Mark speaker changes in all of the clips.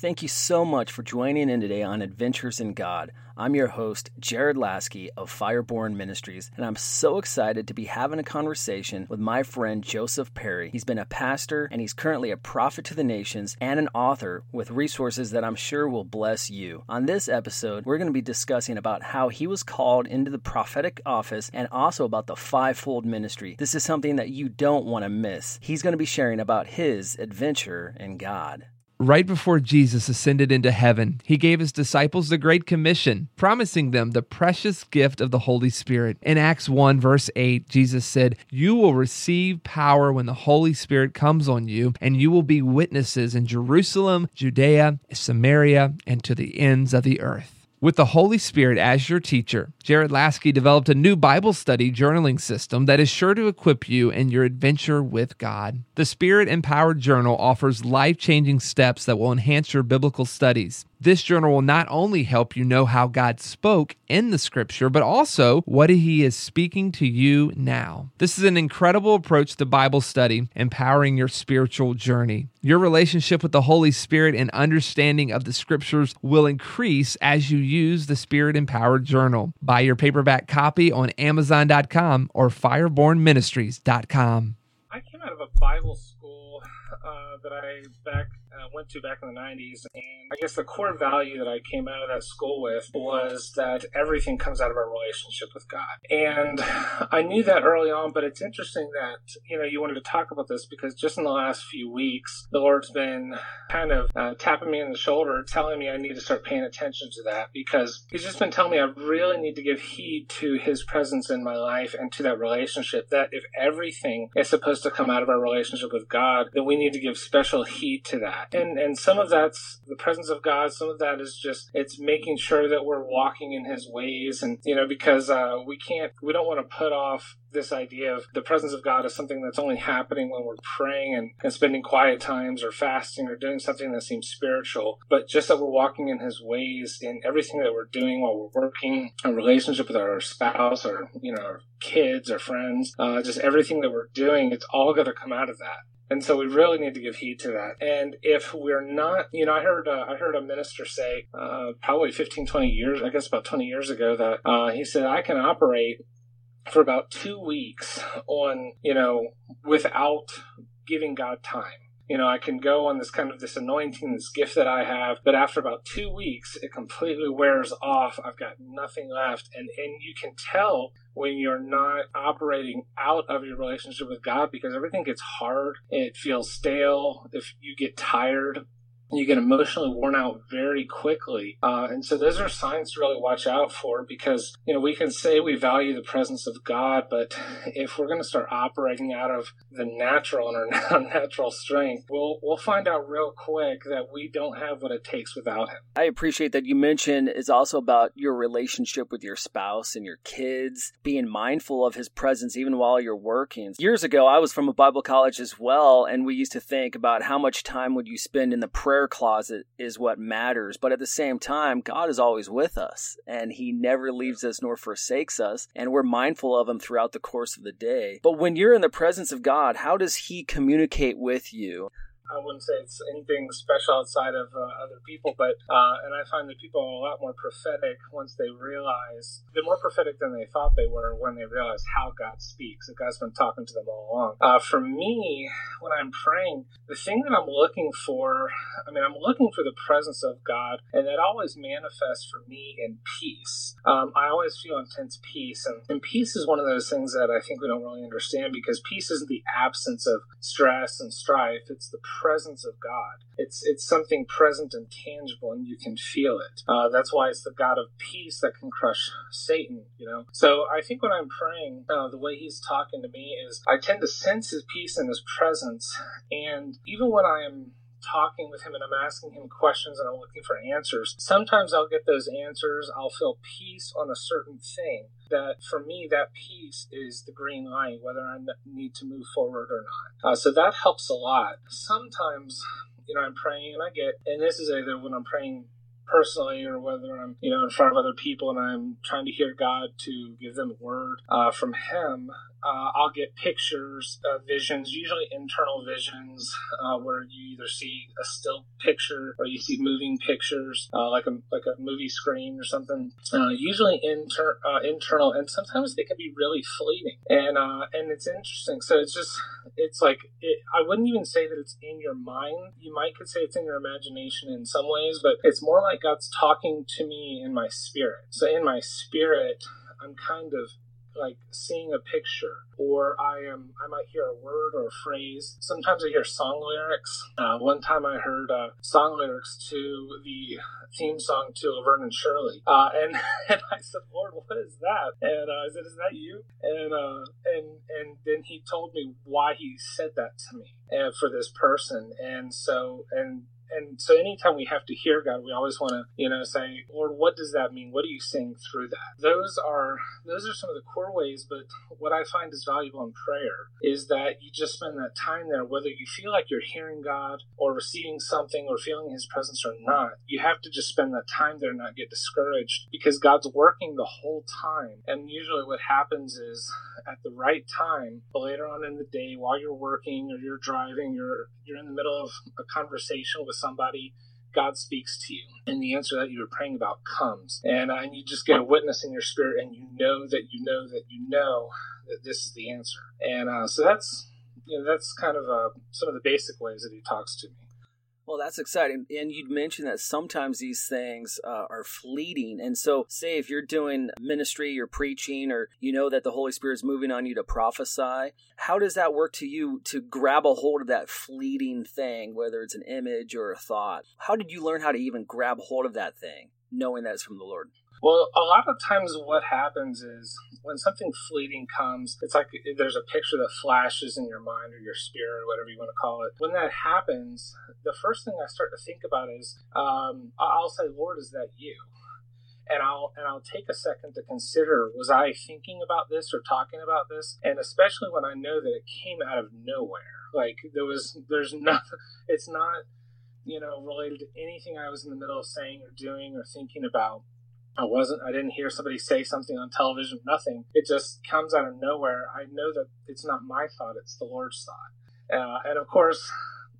Speaker 1: Thank you so much for joining in today on Adventures in God. I'm your host, Jared Lasky of Fireborn Ministries, and I'm so excited to be having a conversation with my friend Joseph Perry. He's been a pastor and he's currently a prophet to the nations and an author with resources that I'm sure will bless you. On this episode, we're going to be discussing about how he was called into the prophetic office and also about the fivefold ministry. This is something that you don't want to miss. He's going to be sharing about his adventure in God.
Speaker 2: Right before Jesus ascended into heaven, he gave his disciples the Great Commission, promising them the precious gift of the Holy Spirit. In Acts 1, verse 8, Jesus said, You will receive power when the Holy Spirit comes on you, and you will be witnesses in Jerusalem, Judea, Samaria, and to the ends of the earth. With the Holy Spirit as your teacher, Jared Lasky developed a new Bible study journaling system that is sure to equip you in your adventure with God. The Spirit Empowered Journal offers life changing steps that will enhance your biblical studies. This journal will not only help you know how God spoke in the scripture, but also what he is speaking to you now. This is an incredible approach to Bible study, empowering your spiritual journey. Your relationship with the Holy Spirit and understanding of the scriptures will increase as you use the Spirit Empowered Journal. Buy your paperback copy on Amazon.com or FirebornMinistries.com.
Speaker 3: I came out of a Bible uh, that I back uh, went to back in the 90s. And I guess the core value that I came out of that school with was that everything comes out of our relationship with God. And I knew that early on, but it's interesting that, you know, you wanted to talk about this because just in the last few weeks, the Lord's been kind of uh, tapping me in the shoulder, telling me I need to start paying attention to that because He's just been telling me I really need to give heed to His presence in my life and to that relationship. That if everything is supposed to come out of our relationship with God, then we need to give special heed to that and and some of that's the presence of God. Some of that is just it's making sure that we're walking in His ways, and you know because uh, we can't we don't want to put off this idea of the presence of God as something that's only happening when we're praying and, and spending quiet times or fasting or doing something that seems spiritual, but just that we're walking in His ways in everything that we're doing while we're working, a relationship with our spouse or you know our kids or friends, uh, just everything that we're doing, it's all going to come out of that. And so we really need to give heed to that. And if we're not, you know, I heard uh, I heard a minister say uh, probably 15, 20 years, I guess about 20 years ago, that uh, he said I can operate for about two weeks on, you know, without giving God time you know, I can go on this kind of this anointing, this gift that I have, but after about two weeks, it completely wears off. I've got nothing left. And, and you can tell when you're not operating out of your relationship with God because everything gets hard. It feels stale. If you get tired, you get emotionally worn out very quickly. Uh, and so those are signs to really watch out for because, you know, we can say we value the presence of God, but if we're going to start operating out of the natural and our natural strength, we'll, we'll find out real quick that we don't have what it takes without Him.
Speaker 1: I appreciate that you mentioned it's also about your relationship with your spouse and your kids, being mindful of His presence even while you're working. Years ago, I was from a Bible college as well, and we used to think about how much time would you spend in the prayer prayer closet is what matters. But at the same time, God is always with us and He never leaves us nor forsakes us. And we're mindful of Him throughout the course of the day. But when you're in the presence of God, how does He communicate with you?
Speaker 3: I wouldn't say it's anything special outside of uh, other people, but uh, and I find that people are a lot more prophetic once they realize they're more prophetic than they thought they were when they realize how God speaks. That God's been talking to them all along. Uh, for me, when I'm praying, the thing that I'm looking for, I mean, I'm looking for the presence of God, and that always manifests for me in peace. Um, I always feel intense peace, and, and peace is one of those things that I think we don't really understand because peace isn't the absence of stress and strife; it's the presence of God. It's it's something present and tangible, and you can feel it. Uh, that's why it's the God of peace that can crush Satan. You know. So I think when I'm praying, uh, the way He's talking to me is I tend to sense His peace and His presence, and even when I am talking with him and I'm asking him questions and I'm looking for answers. Sometimes I'll get those answers. I'll feel peace on a certain thing. That for me, that peace is the green light, whether I need to move forward or not. Uh, so that helps a lot. Sometimes, you know, I'm praying and I get, and this is either when I'm praying personally or whether I'm, you know, in front of other people and I'm trying to hear God to give them a word uh, from Him, uh, I'll get pictures, uh, visions, usually internal visions, uh, where you either see a still picture or you see moving pictures, uh, like a like a movie screen or something. Uh, usually inter- uh, internal, and sometimes they can be really fleeting. And and it's interesting. So it's just it's like it, I wouldn't even say that it's in your mind. You might could say it's in your imagination in some ways, but it's more like God's talking to me in my spirit. So in my spirit, I'm kind of like seeing a picture or I am I might hear a word or a phrase. Sometimes I hear song lyrics. Uh, one time I heard uh, song lyrics to the theme song to Laverne and Shirley, uh, and and I said, Lord, what is that? And uh, I said, Is that you? And uh, and and then he told me why he said that to me and for this person, and so and and so anytime we have to hear God, we always want to, you know, say, Lord, what does that mean? What are you saying through that? Those are those are some of the core ways, but what I find is valuable in prayer is that you just spend that time there, whether you feel like you're hearing God or receiving something or feeling his presence or not, you have to just spend that time there and not get discouraged because God's working the whole time. And usually what happens is at the right time, later on in the day, while you're working or you're driving, you're you're in the middle of a conversation with somebody, God speaks to you, and the answer that you were praying about comes, and uh, and you just get a witness in your spirit, and you know that you know that you know that this is the answer, and uh, so that's you know that's kind of uh, some of the basic ways that He talks to me.
Speaker 1: Well, that's exciting. And you'd mentioned that sometimes these things uh, are fleeting. And so, say if you're doing ministry, you're preaching, or you know that the Holy Spirit is moving on you to prophesy, how does that work to you to grab a hold of that fleeting thing, whether it's an image or a thought? How did you learn how to even grab hold of that thing, knowing that it's from the Lord?
Speaker 3: Well, a lot of times what happens is when something fleeting comes, it's like there's a picture that flashes in your mind or your spirit or whatever you want to call it. When that happens, the first thing I start to think about is um, I'll say, Lord, is that you? and I'll and I'll take a second to consider was I thinking about this or talking about this and especially when I know that it came out of nowhere like there was there's nothing it's not you know related to anything I was in the middle of saying or doing or thinking about I wasn't, I didn't hear somebody say something on television, nothing. It just comes out of nowhere. I know that it's not my thought, it's the Lord's thought. Uh, and of course,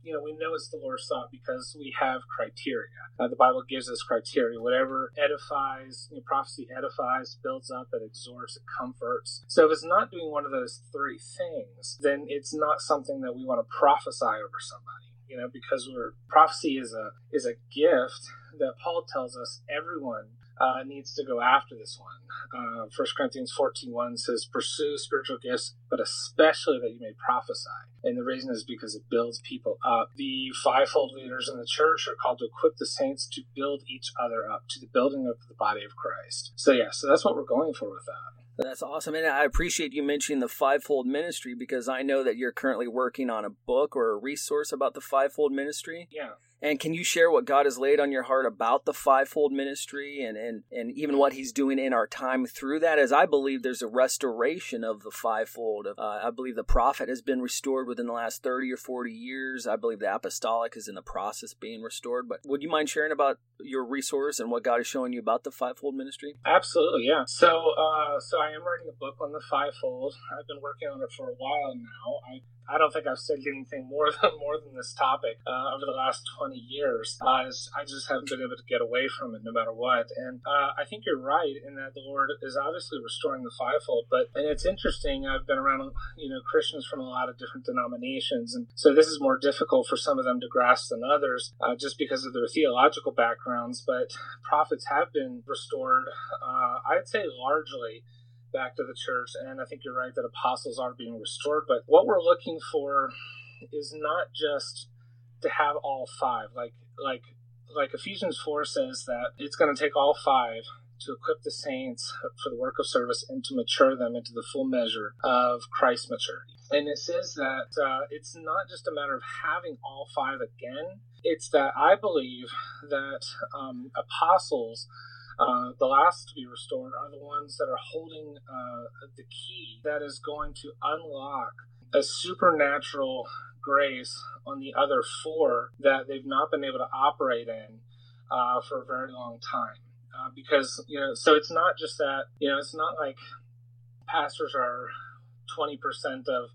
Speaker 3: you know, we know it's the Lord's thought because we have criteria. Uh, the Bible gives us criteria. Whatever edifies, you know, prophecy edifies, builds up, it exhorts, it comforts. So if it's not doing one of those three things, then it's not something that we want to prophesy over somebody. You know, because we're prophecy is a is a gift that Paul tells us everyone uh, needs to go after this one. Uh, 1 Corinthians 14 1 says, Pursue spiritual gifts, but especially that you may prophesy. And the reason is because it builds people up. The fivefold leaders in the church are called to equip the saints to build each other up, to the building of the body of Christ. So, yeah, so that's what we're going for with that.
Speaker 1: That's awesome. And I appreciate you mentioning the fivefold ministry because I know that you're currently working on a book or a resource about the fivefold ministry.
Speaker 3: Yeah.
Speaker 1: And can you share what God has laid on your heart about the fivefold ministry and, and, and even what He's doing in our time through that? As I believe there's a restoration of the fivefold. Uh, I believe the prophet has been restored within the last 30 or 40 years. I believe the apostolic is in the process being restored. But would you mind sharing about your resource and what God is showing you about the fivefold ministry?
Speaker 3: Absolutely, yeah. So, uh, so I am writing a book on the fivefold. I've been working on it for a while now. I I don't think I've said anything more than more than this topic uh, over the last 20 years. Uh, I just haven't been able to get away from it no matter what. And uh, I think you're right in that the Lord is obviously restoring the fivefold. But and it's interesting. I've been around you know Christians from a lot of different denominations, and so this is more difficult for some of them to grasp than others, uh, just because of their theological backgrounds. But prophets have been restored. Uh, I'd say largely back to the church. And I think you're right that apostles are being restored. But what we're looking for is not just to have all five. Like like like Ephesians four says that it's going to take all five to equip the saints for the work of service and to mature them into the full measure of Christ's maturity. And it says that uh, it's not just a matter of having all five again, it's that I believe that um, apostles. Uh, the last to be restored are the ones that are holding uh, the key that is going to unlock a supernatural grace on the other four that they've not been able to operate in uh, for a very long time. Uh, because, you know, so it's not just that, you know, it's not like pastors are 20% of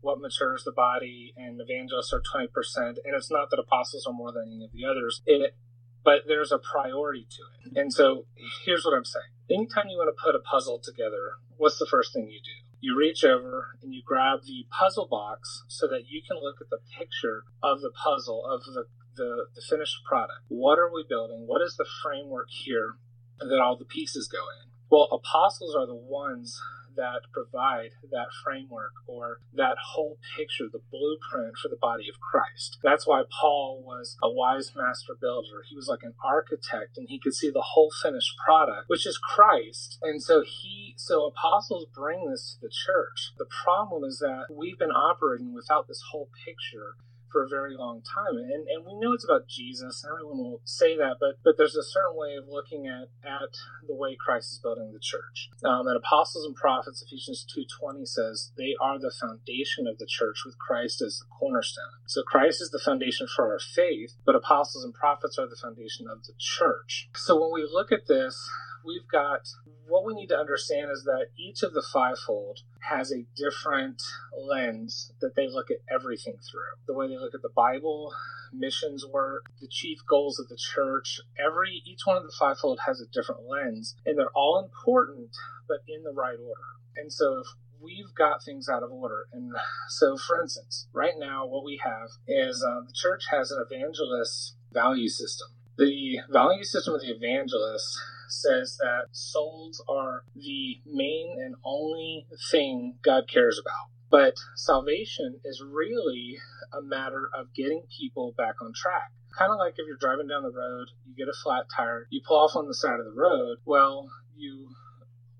Speaker 3: what matures the body and evangelists are 20%. And it's not that apostles are more than any of the others. It, but there's a priority to it. And so here's what I'm saying. Anytime you want to put a puzzle together, what's the first thing you do? You reach over and you grab the puzzle box so that you can look at the picture of the puzzle, of the, the, the finished product. What are we building? What is the framework here that all the pieces go in? Well, apostles are the ones that provide that framework or that whole picture, the blueprint for the body of Christ. That's why Paul was a wise master builder. He was like an architect and he could see the whole finished product, which is Christ. And so he, so apostles bring this to the church. The problem is that we've been operating without this whole picture for a very long time. And, and we know it's about Jesus, and everyone will say that, but, but there's a certain way of looking at, at the way Christ is building the church. Um, and apostles and prophets, Ephesians 2.20 says, they are the foundation of the church with Christ as the cornerstone. So Christ is the foundation for our faith, but apostles and prophets are the foundation of the church. So when we look at this, we've got what we need to understand is that each of the fivefold has a different lens that they look at everything through. The way they look at the Bible, missions work, the chief goals of the church, every each one of the fivefold has a different lens, and they're all important, but in the right order. And so if we've got things out of order. And so, for instance, right now, what we have is uh, the church has an evangelist value system. The value system of the evangelist says that souls are the main and only thing God cares about. But salvation is really a matter of getting people back on track. Kind of like if you're driving down the road, you get a flat tire, you pull off on the side of the road. Well, you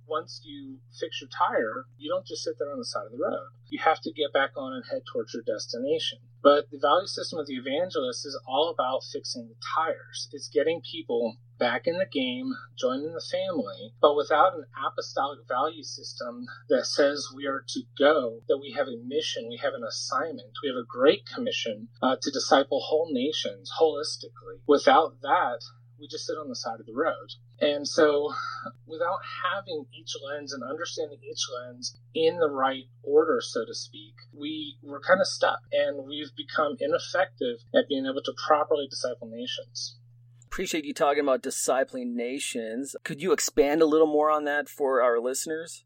Speaker 3: once you fix your tire, you don't just sit there on the side of the road. You have to get back on and head towards your destination. But the value system of the evangelist is all about fixing the tires. It's getting people back in the game, joining the family, but without an apostolic value system that says we are to go, that we have a mission, we have an assignment, we have a great commission uh, to disciple whole nations holistically. Without that, we just sit on the side of the road. And so, without having each lens and understanding each lens in the right order, so to speak, we we're kind of stuck, and we've become ineffective at being able to properly disciple nations.
Speaker 1: Appreciate you talking about discipling nations. Could you expand a little more on that for our listeners?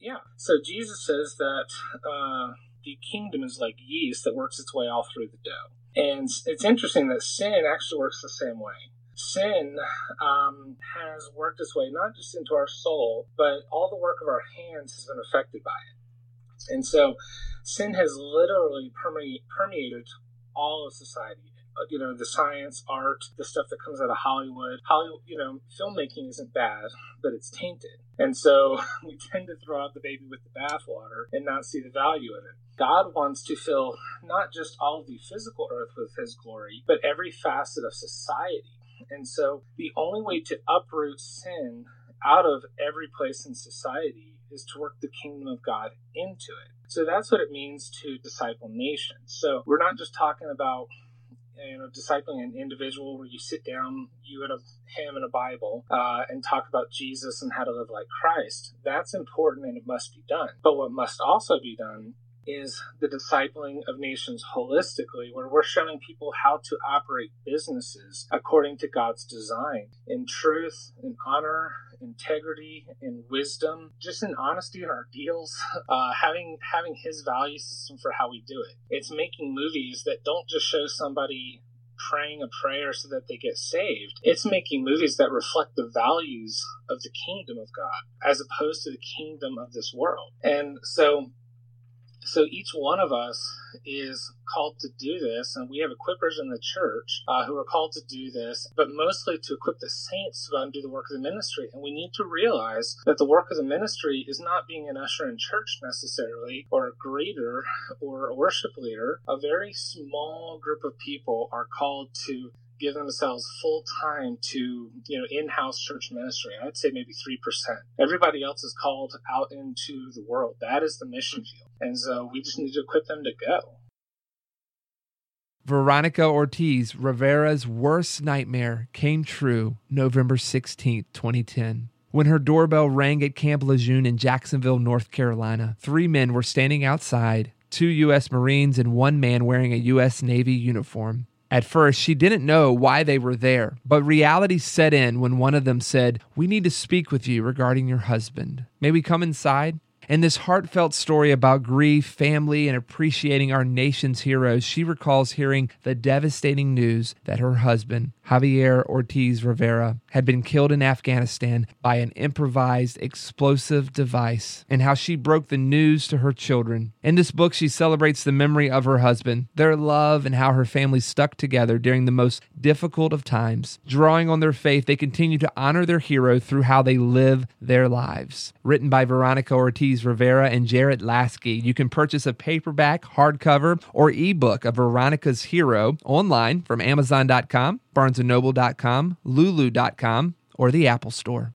Speaker 3: Yeah. So Jesus says that uh, the kingdom is like yeast that works its way all through the dough. And it's interesting that sin actually works the same way sin um, has worked its way not just into our soul, but all the work of our hands has been affected by it. And so sin has literally permeated all of society. Uh, you know, the science, art, the stuff that comes out of Hollywood. Hollywood, you know, filmmaking isn't bad, but it's tainted. And so we tend to throw out the baby with the bathwater and not see the value of it. God wants to fill not just all the physical earth with his glory, but every facet of society and so the only way to uproot sin out of every place in society is to work the kingdom of God into it. So that's what it means to disciple nations. So we're not just talking about you know discipling an individual where you sit down you and a him and a bible uh, and talk about jesus and how to live like christ that's important and it must be done but what must also be done is the discipling of nations holistically, where we're showing people how to operate businesses according to God's design in truth, in honor, integrity, in wisdom, just in honesty in our deals, uh, having having His value system for how we do it. It's making movies that don't just show somebody praying a prayer so that they get saved. It's making movies that reflect the values of the kingdom of God as opposed to the kingdom of this world. And so So each one of us is called to do this, and we have equippers in the church uh, who are called to do this, but mostly to equip the saints to go and do the work of the ministry. And we need to realize that the work of the ministry is not being an usher in church necessarily, or a greeter, or a worship leader. A very small group of people are called to give themselves full time to you know in-house church ministry i'd say maybe 3% everybody else is called out into the world that is the mission field and so we just need to equip them to go
Speaker 2: Veronica Ortiz Rivera's worst nightmare came true November 16, 2010. When her doorbell rang at Camp Lejeune in Jacksonville, North Carolina, three men were standing outside two U.S. Marines and one man wearing a U.S. Navy uniform. At first, she didn't know why they were there, but reality set in when one of them said, We need to speak with you regarding your husband. May we come inside? In this heartfelt story about grief, family, and appreciating our nation's heroes, she recalls hearing the devastating news that her husband, Javier Ortiz Rivera, had been killed in Afghanistan by an improvised explosive device, and how she broke the news to her children. In this book, she celebrates the memory of her husband, their love, and how her family stuck together during the most difficult of times. Drawing on their faith, they continue to honor their hero through how they live their lives. Written by Veronica Ortiz Rivera and Jared Lasky, you can purchase a paperback, hardcover, or ebook of Veronica's Hero online from Amazon.com, BarnesandNoble.com, Lulu.com, or the Apple Store.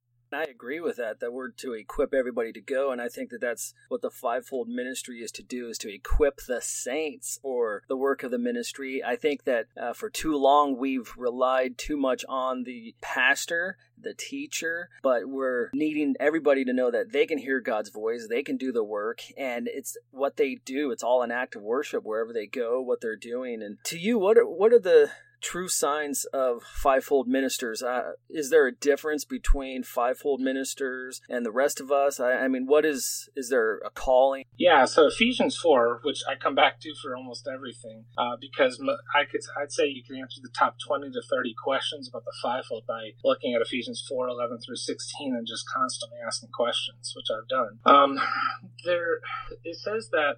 Speaker 1: Agree with that, that we're to equip everybody to go. And I think that that's what the fivefold ministry is to do, is to equip the saints or the work of the ministry. I think that uh, for too long we've relied too much on the pastor, the teacher, but we're needing everybody to know that they can hear God's voice, they can do the work, and it's what they do. It's all an act of worship wherever they go, what they're doing. And to you, what are, what are the true signs of fivefold ministers? Uh, is there a difference between fivefold ministers and the rest of us? I, I, mean, what is is there a calling?
Speaker 3: Yeah, so Ephesians four, which I come back to for almost everything, uh, because I could I'd say you can answer the top twenty to thirty questions about the fivefold by looking at Ephesians 4, 11 through sixteen, and just constantly asking questions, which I've done. Um, there, it says that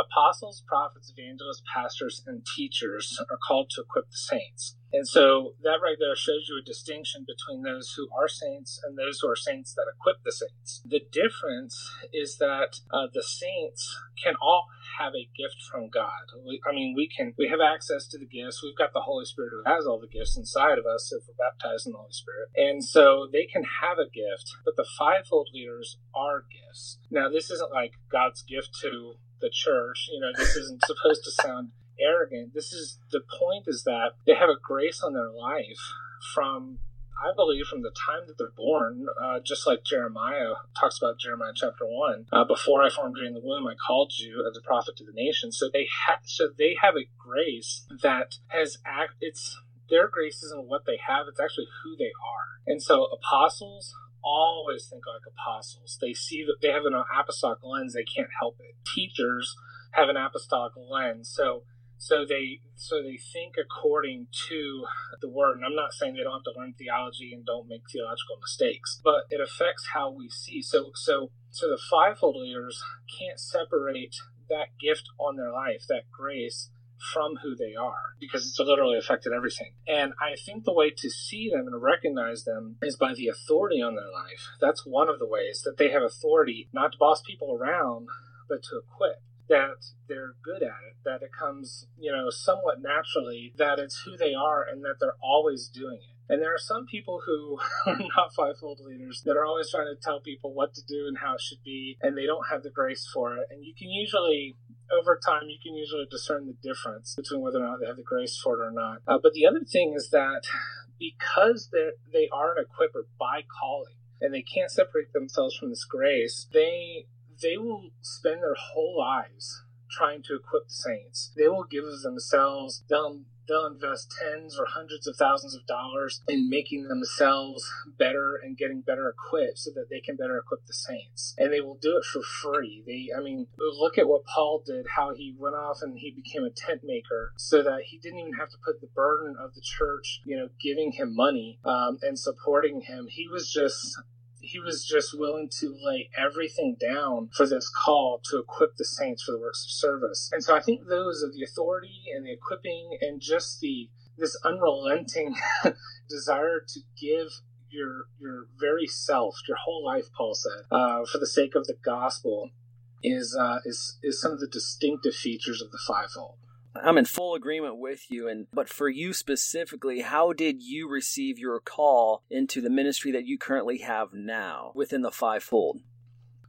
Speaker 3: apostles, prophets, evangelists, pastors, and teachers are called to equip the saints. And so that right there shows you a distinction between those who are saints and those who are saints that equip the saints. The difference is that uh, the saints can all have a gift from God. We, I mean, we can we have access to the gifts. We've got the Holy Spirit who has all the gifts inside of us if we're baptized in the Holy Spirit, and so they can have a gift. But the fivefold leaders are gifts. Now, this isn't like God's gift to the church. You know, this isn't supposed to sound arrogant. This is the point is that they have a grace on their life from I believe from the time that they're born, uh, just like Jeremiah talks about Jeremiah chapter one. Uh, Before I formed you in the womb, I called you as a prophet to the nation. So they have, so they have a grace that has act. It's their grace isn't what they have; it's actually who they are. And so apostles, always think like apostles. They see that they have an apostolic lens. They can't help it. Teachers have an apostolic lens. So so they so they think according to the word. And I'm not saying they don't have to learn theology and don't make theological mistakes, but it affects how we see. So so so the fivefold leaders can't separate that gift on their life, that grace from who they are because it's literally affected everything. And I think the way to see them and recognize them is by the authority on their life. That's one of the ways that they have authority not to boss people around, but to equip. That they're good at it, that it comes, you know, somewhat naturally, that it's who they are and that they're always doing it. And there are some people who are not fivefold leaders that are always trying to tell people what to do and how it should be, and they don't have the grace for it. And you can usually over time, you can usually discern the difference between whether or not they have the grace for it or not. Uh, but the other thing is that because they they are an equiper by calling, and they can't separate themselves from this grace, they they will spend their whole lives trying to equip the saints. They will give of themselves. They'll they'll invest tens or hundreds of thousands of dollars in making themselves better and getting better equipped so that they can better equip the saints. And they will do it for free. They, I mean, look at what Paul did, how he went off and he became a tent maker so that he didn't even have to put the burden of the church, you know, giving him money um, and supporting him. He was just he was just willing to lay everything down for this call to equip the saints for the works of service. And so I think those of the authority and the equipping and just the this unrelenting desire to give your your very self, your whole life, Paul said, uh, for the sake of the gospel, is uh, is is some of the distinctive features of the fivefold.
Speaker 1: I'm in full agreement with you and but for you specifically, how did you receive your call into the ministry that you currently have now within the fivefold?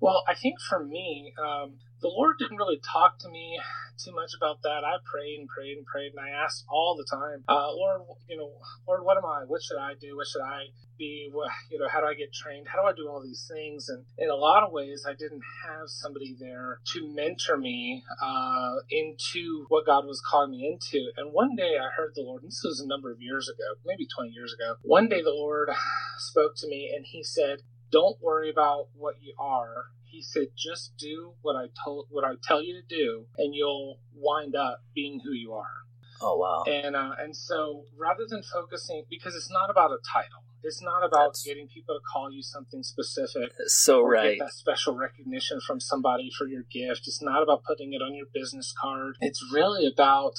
Speaker 3: Well, I think for me, um, the Lord didn't really talk to me too much about that. I prayed and prayed and prayed, and I asked all the time, uh, Lord, you know, Lord, what am I? What should I do? What should I be? What, you know, how do I get trained? How do I do all these things? And in a lot of ways, I didn't have somebody there to mentor me uh, into what God was calling me into. And one day, I heard the Lord. this was a number of years ago, maybe 20 years ago. One day, the Lord spoke to me, and He said, "Don't worry about what you are." he said, just do what I told, what I tell you to do, and you'll wind up being who you are.
Speaker 1: Oh wow!
Speaker 3: And uh, and so rather than focusing, because it's not about a title, it's not about That's... getting people to call you something specific.
Speaker 1: So right.
Speaker 3: that special recognition from somebody for your gift. It's not about putting it on your business card. It's really about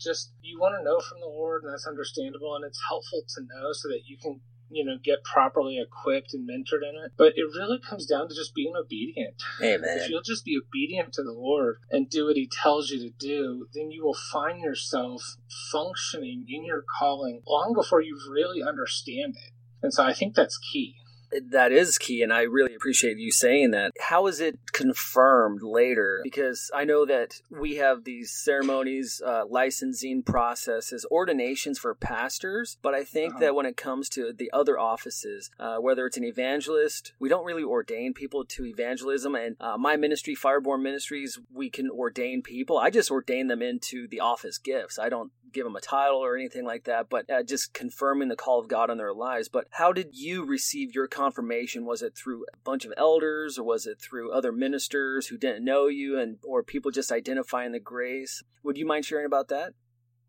Speaker 3: just you want to know from the Lord, and that's understandable, and it's helpful to know so that you can you know, get properly equipped and mentored in it. But it really comes down to just being obedient.
Speaker 1: Amen.
Speaker 3: If you'll just be obedient to the Lord and do what He tells you to do, then you will find yourself functioning in your calling long before you really understand it. And so I think that's key
Speaker 1: that is key and i really appreciate you saying that. How is it confirmed later? Because i know that we have these ceremonies uh, licensing processes ordinations for pastors but i think uh-huh. that when it comes to the other offices uh, whether it's an evangelist we don't really ordain people to evangelism and uh, my ministry fireborn ministries we can ordain people. I just ordain them into the office gifts. I don't give them a title or anything like that but uh, just confirming the call of god on their lives but how did you receive your confirmation? Was it through a bunch of elders or was it through other ministers who didn't know you and or people just identifying the grace? Would you mind sharing about that?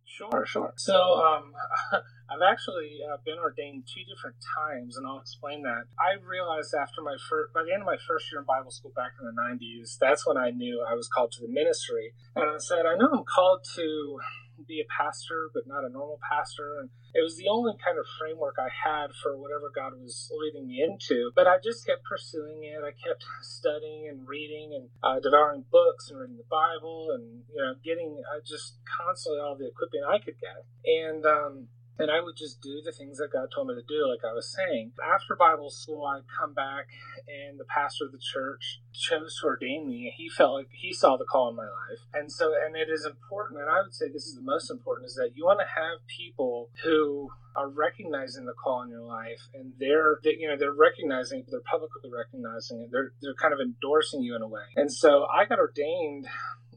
Speaker 3: Sure, sure. So, um, I've actually uh, been ordained two different times, and I'll explain that. I realized after my first, by the end of my first year in Bible school back in the 90s, that's when I knew I was called to the ministry. And I said, I know I'm called to be a pastor, but not a normal pastor. And it was the only kind of framework I had for whatever God was leading me into. But I just kept pursuing it. I kept studying and reading and uh, devouring books and reading the Bible and, you know, getting uh, just constantly all the equipping I could get. And, um, and I would just do the things that God told me to do, like I was saying. After Bible school, I'd come back, and the pastor of the church chose to ordain me. He felt like he saw the call in my life, and so and it is important. And I would say this is the most important: is that you want to have people who are recognizing the call in your life, and they're they, you know they're recognizing, they're publicly recognizing it. They're they're kind of endorsing you in a way. And so I got ordained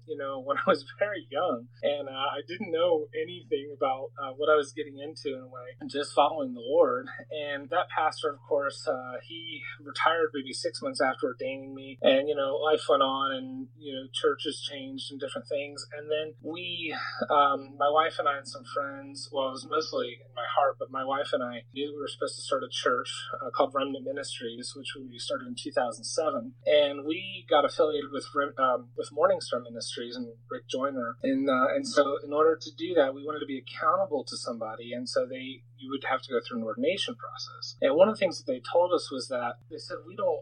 Speaker 3: you know, when I was very young, and uh, I didn't know anything about uh, what I was getting into in a way, just following the Lord. And that pastor, of course, uh, he retired maybe six months after ordaining me, and you know, life went on, and you know, churches changed and different things. And then we, um, my wife and I, and some friends, well, it was mostly in my heart, but my wife and I knew we were supposed to start a church uh, called Remnant Ministries, which we started in 2007, and we got affiliated with um, with Morning Star Ministries Ministries and Rick Joyner, and uh, and so in order to do that, we wanted to be accountable to somebody, and so they you would have to go through an ordination process. And one of the things that they told us was that they said we don't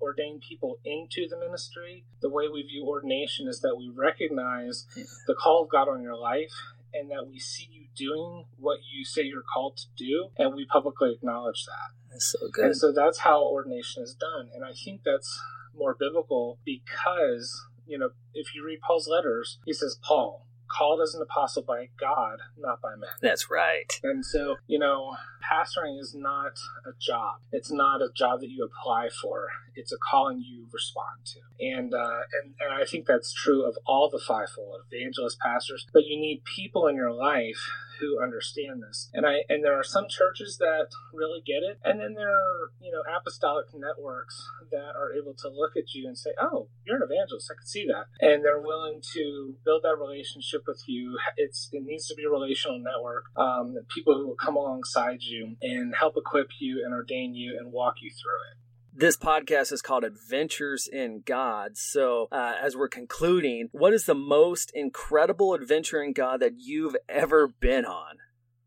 Speaker 3: ordain people into the ministry. The way we view ordination is that we recognize the call of God on your life and that we see you doing what you say you're called to do, and we publicly acknowledge that.
Speaker 1: That's so good.
Speaker 3: And so that's how ordination is done. And I think that's more biblical because you know, if you read Paul's letters, he says, Paul, called as an apostle by God, not by men.
Speaker 1: That's right.
Speaker 3: And so, you know, pastoring is not a job. It's not a job that you apply for. It's a calling you respond to. And uh, and and I think that's true of all the fivefold evangelists, pastors. But you need people in your life who understand this. And I and there are some churches that really get it, and then there are you know apostolic networks that are able to look at you and say, "Oh, you're an evangelist. I can see that," and they're willing to build that relationship with you. It's it needs to be a relational network. Um, people who will come alongside you and help equip you and ordain you and walk you through it.
Speaker 1: This podcast is called Adventures in God. So, uh, as we're concluding, what is the most incredible adventure in God that you've ever been on?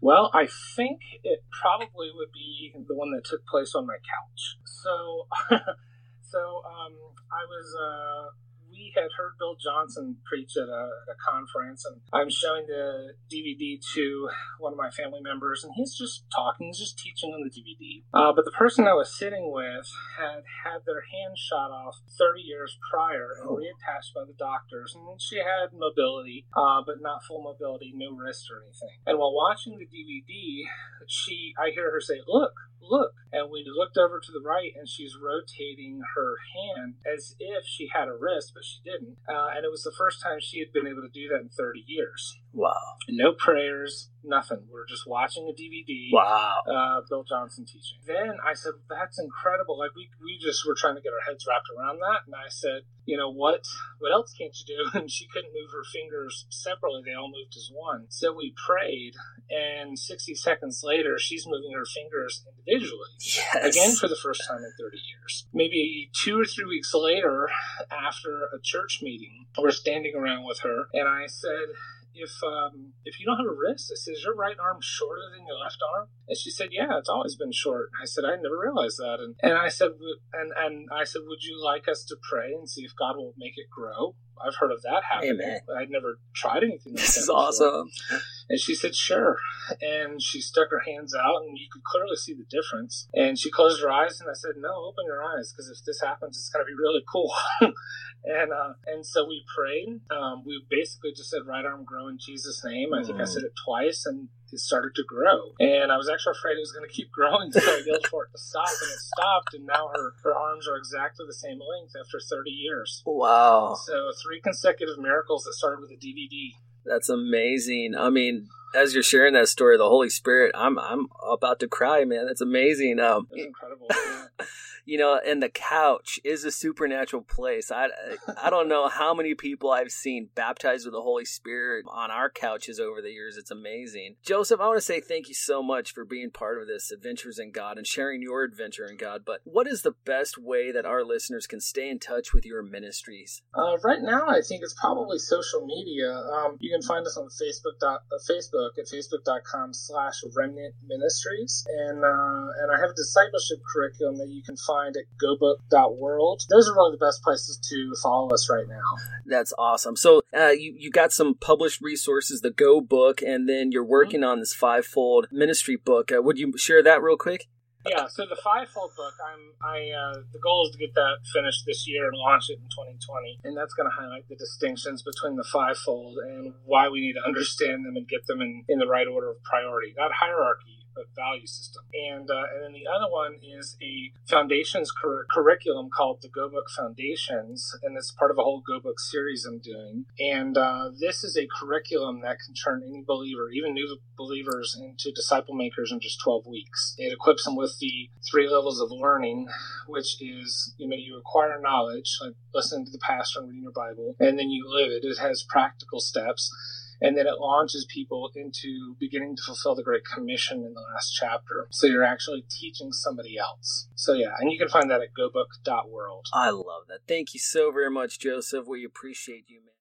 Speaker 3: Well, I think it probably would be the one that took place on my couch. So, so um, I was uh, we had heard Bill Johnson preach at a, at a, conference, and I'm showing the DVD to one of my family members, and he's just talking, he's just teaching on the DVD. Uh, but the person I was sitting with had had their hand shot off 30 years prior and oh. reattached by the doctors, and she had mobility, uh, but not full mobility, no wrist or anything. And while watching the DVD, she, I hear her say, "Look." look. And we looked over to the right, and she's rotating her hand as if she had a wrist, but she didn't. Uh, and it was the first time she had been able to do that in 30 years.
Speaker 1: Wow.
Speaker 3: No prayers, nothing. We are just watching a DVD.
Speaker 1: Wow.
Speaker 3: Uh, Bill Johnson teaching. Then I said, that's incredible. Like, we, we just were trying to get our heads wrapped around that. And I said, you know, what, what else can't you do? And she couldn't move her fingers separately. They all moved as one. So we prayed. And 60 seconds later, she's moving her fingers individually.
Speaker 1: Yes.
Speaker 3: Again, for the first time in 30 years. Maybe two or three weeks later, after a church meeting, we're standing around with her. And I said, if um, if you don't have a wrist, I said, is your right arm shorter than your left arm? And she said, yeah, it's always been short. I said, I never realized that. And, and I said, and, and I said, would you like us to pray and see if God will make it grow? I've heard of that happening.
Speaker 1: Amen.
Speaker 3: I'd never tried anything like
Speaker 1: this is awesome.
Speaker 3: And she said, sure. And she stuck her hands out, and you could clearly see the difference. And she closed her eyes, and I said, no, open your eyes, because if this happens, it's going to be really cool. and uh, and so we prayed. Um, we basically just said, right arm grow in Jesus' name. I think I said it twice, and it started to grow. And I was actually afraid it was going to keep growing, so I yelled for it to stop, and it stopped. And now her, her arms are exactly the same length after 30 years.
Speaker 1: Wow.
Speaker 3: So three consecutive miracles that started with a DVD.
Speaker 1: That's amazing. I mean, as you're sharing that story, of the Holy Spirit, I'm I'm about to cry, man. That's amazing.
Speaker 3: Um, That's incredible.
Speaker 1: you know, and the couch is a supernatural place. I I don't know how many people I've seen baptized with the Holy Spirit on our couches over the years. It's amazing. Joseph, I want to say thank you so much for being part of this Adventures in God and sharing your adventure in God. But what is the best way that our listeners can stay in touch with your ministries?
Speaker 3: Uh, right now, I think it's probably social media. Um, you can find us on Facebook. Dot, uh, Facebook at facebook.com slash remnant ministries. And, uh, and I have a discipleship curriculum that you can find find at gobook.world. Those are really the best places to follow us right now.
Speaker 1: That's awesome. So uh, you, you got some published resources, the Go book, and then you're working mm-hmm. on this fivefold ministry book. Uh, would you share that real quick?
Speaker 3: Yeah, so the fivefold book, I'm I uh, the goal is to get that finished this year and launch it in 2020, and that's going to highlight the distinctions between the fivefold and why we need to understand them and get them in, in the right order of priority, not hierarchy, value system. And uh, and then the other one is a foundations cur- curriculum called the Go Book Foundations, and it's part of a whole Go Book series I'm doing. And uh, this is a curriculum that can turn any believer, even new believers, into disciple makers in just 12 weeks. It equips them with the three levels of learning, which is you know you acquire knowledge, like listening to the pastor and reading your Bible, and then you live it. It has practical steps and then it launches people into beginning to fulfill the Great Commission in the last chapter. So you're actually teaching somebody else. So yeah, and you can find that at gobook.world.
Speaker 1: I love that. Thank you so very much, Joseph. We appreciate you, man.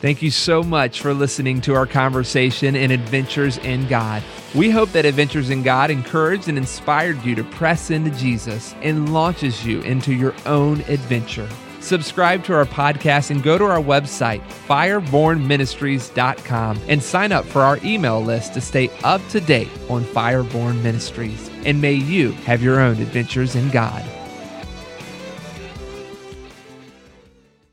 Speaker 2: Thank you so much for listening to our conversation in Adventures in God. We hope that Adventures in God encouraged and inspired you to press into Jesus and launches you into your own adventure subscribe to our podcast, and go to our website, firebornministries.com, and sign up for our email list to stay up to date on Fireborn Ministries. And may you have your own adventures in God.